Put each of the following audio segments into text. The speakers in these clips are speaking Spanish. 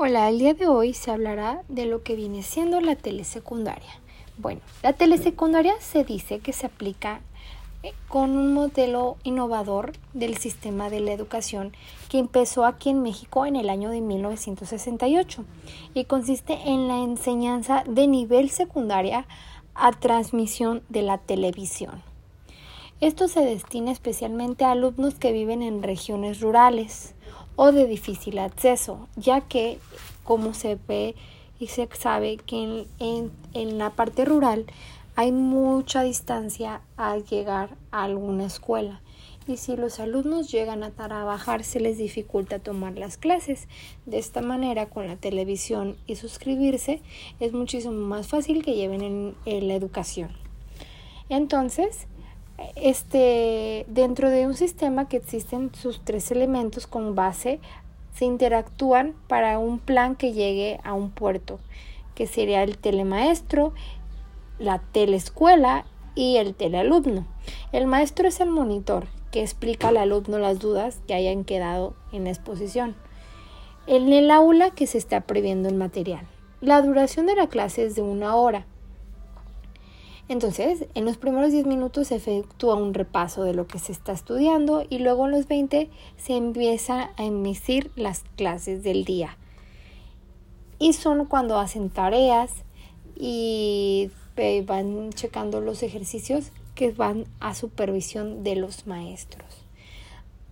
Hola, el día de hoy se hablará de lo que viene siendo la telesecundaria. Bueno, la telesecundaria se dice que se aplica eh, con un modelo innovador del sistema de la educación que empezó aquí en México en el año de 1968 y consiste en la enseñanza de nivel secundaria a transmisión de la televisión. Esto se destina especialmente a alumnos que viven en regiones rurales o de difícil acceso, ya que como se ve y se sabe que en, en, la parte rural hay mucha distancia al llegar a alguna escuela y si los alumnos llegan a trabajar se les dificulta tomar las clases. De esta manera, con la televisión y suscribirse, es muchísimo más fácil que lleven en, en la educación. Entonces, este, dentro de un sistema que existen sus tres elementos con base, se interactúan para un plan que llegue a un puerto, que sería el telemaestro, la teleescuela y el telealumno. El maestro es el monitor que explica al alumno las dudas que hayan quedado en la exposición. En el aula que se está previendo el material. La duración de la clase es de una hora. Entonces, en los primeros 10 minutos se efectúa un repaso de lo que se está estudiando y luego en los 20 se empieza a emitir las clases del día. Y son cuando hacen tareas y eh, van checando los ejercicios que van a supervisión de los maestros.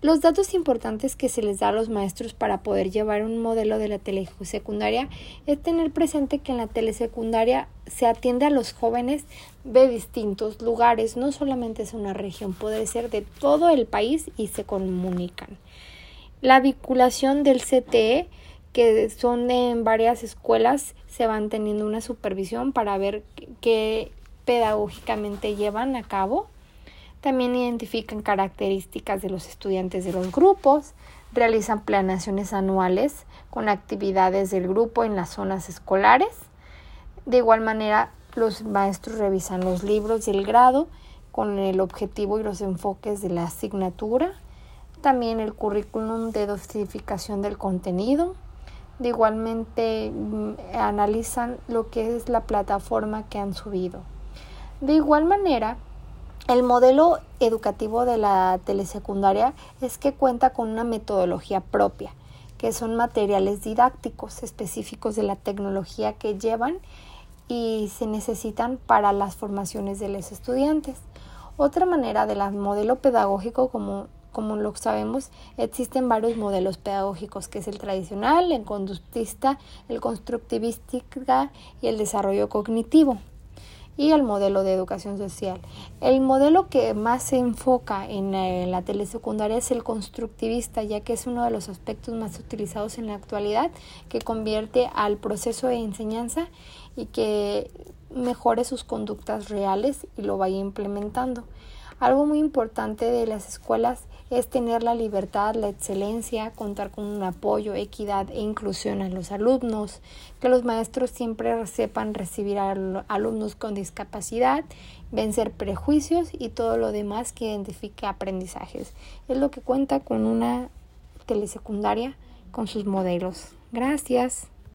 Los datos importantes que se les da a los maestros para poder llevar un modelo de la telesecundaria es tener presente que en la telesecundaria se atiende a los jóvenes de distintos lugares, no solamente es una región, puede ser de todo el país y se comunican. La vinculación del CTE, que son en varias escuelas, se van teniendo una supervisión para ver qué pedagógicamente llevan a cabo también identifican características de los estudiantes de los grupos, realizan planeaciones anuales con actividades del grupo en las zonas escolares. De igual manera, los maestros revisan los libros del grado con el objetivo y los enfoques de la asignatura. También el currículum de dosificación del contenido. De igualmente mm, analizan lo que es la plataforma que han subido. De igual manera, el modelo educativo de la telesecundaria es que cuenta con una metodología propia, que son materiales didácticos específicos de la tecnología que llevan y se necesitan para las formaciones de los estudiantes. Otra manera del modelo pedagógico, como, como lo sabemos, existen varios modelos pedagógicos, que es el tradicional, el conductista, el constructivista y el desarrollo cognitivo y el modelo de educación social. El modelo que más se enfoca en eh, la telesecundaria es el constructivista, ya que es uno de los aspectos más utilizados en la actualidad, que convierte al proceso de enseñanza y que mejore sus conductas reales y lo vaya implementando. Algo muy importante de las escuelas es tener la libertad, la excelencia, contar con un apoyo, equidad e inclusión a los alumnos, que los maestros siempre sepan recibir a alumnos con discapacidad, vencer prejuicios y todo lo demás que identifique aprendizajes. Es lo que cuenta con una telesecundaria con sus modelos. Gracias.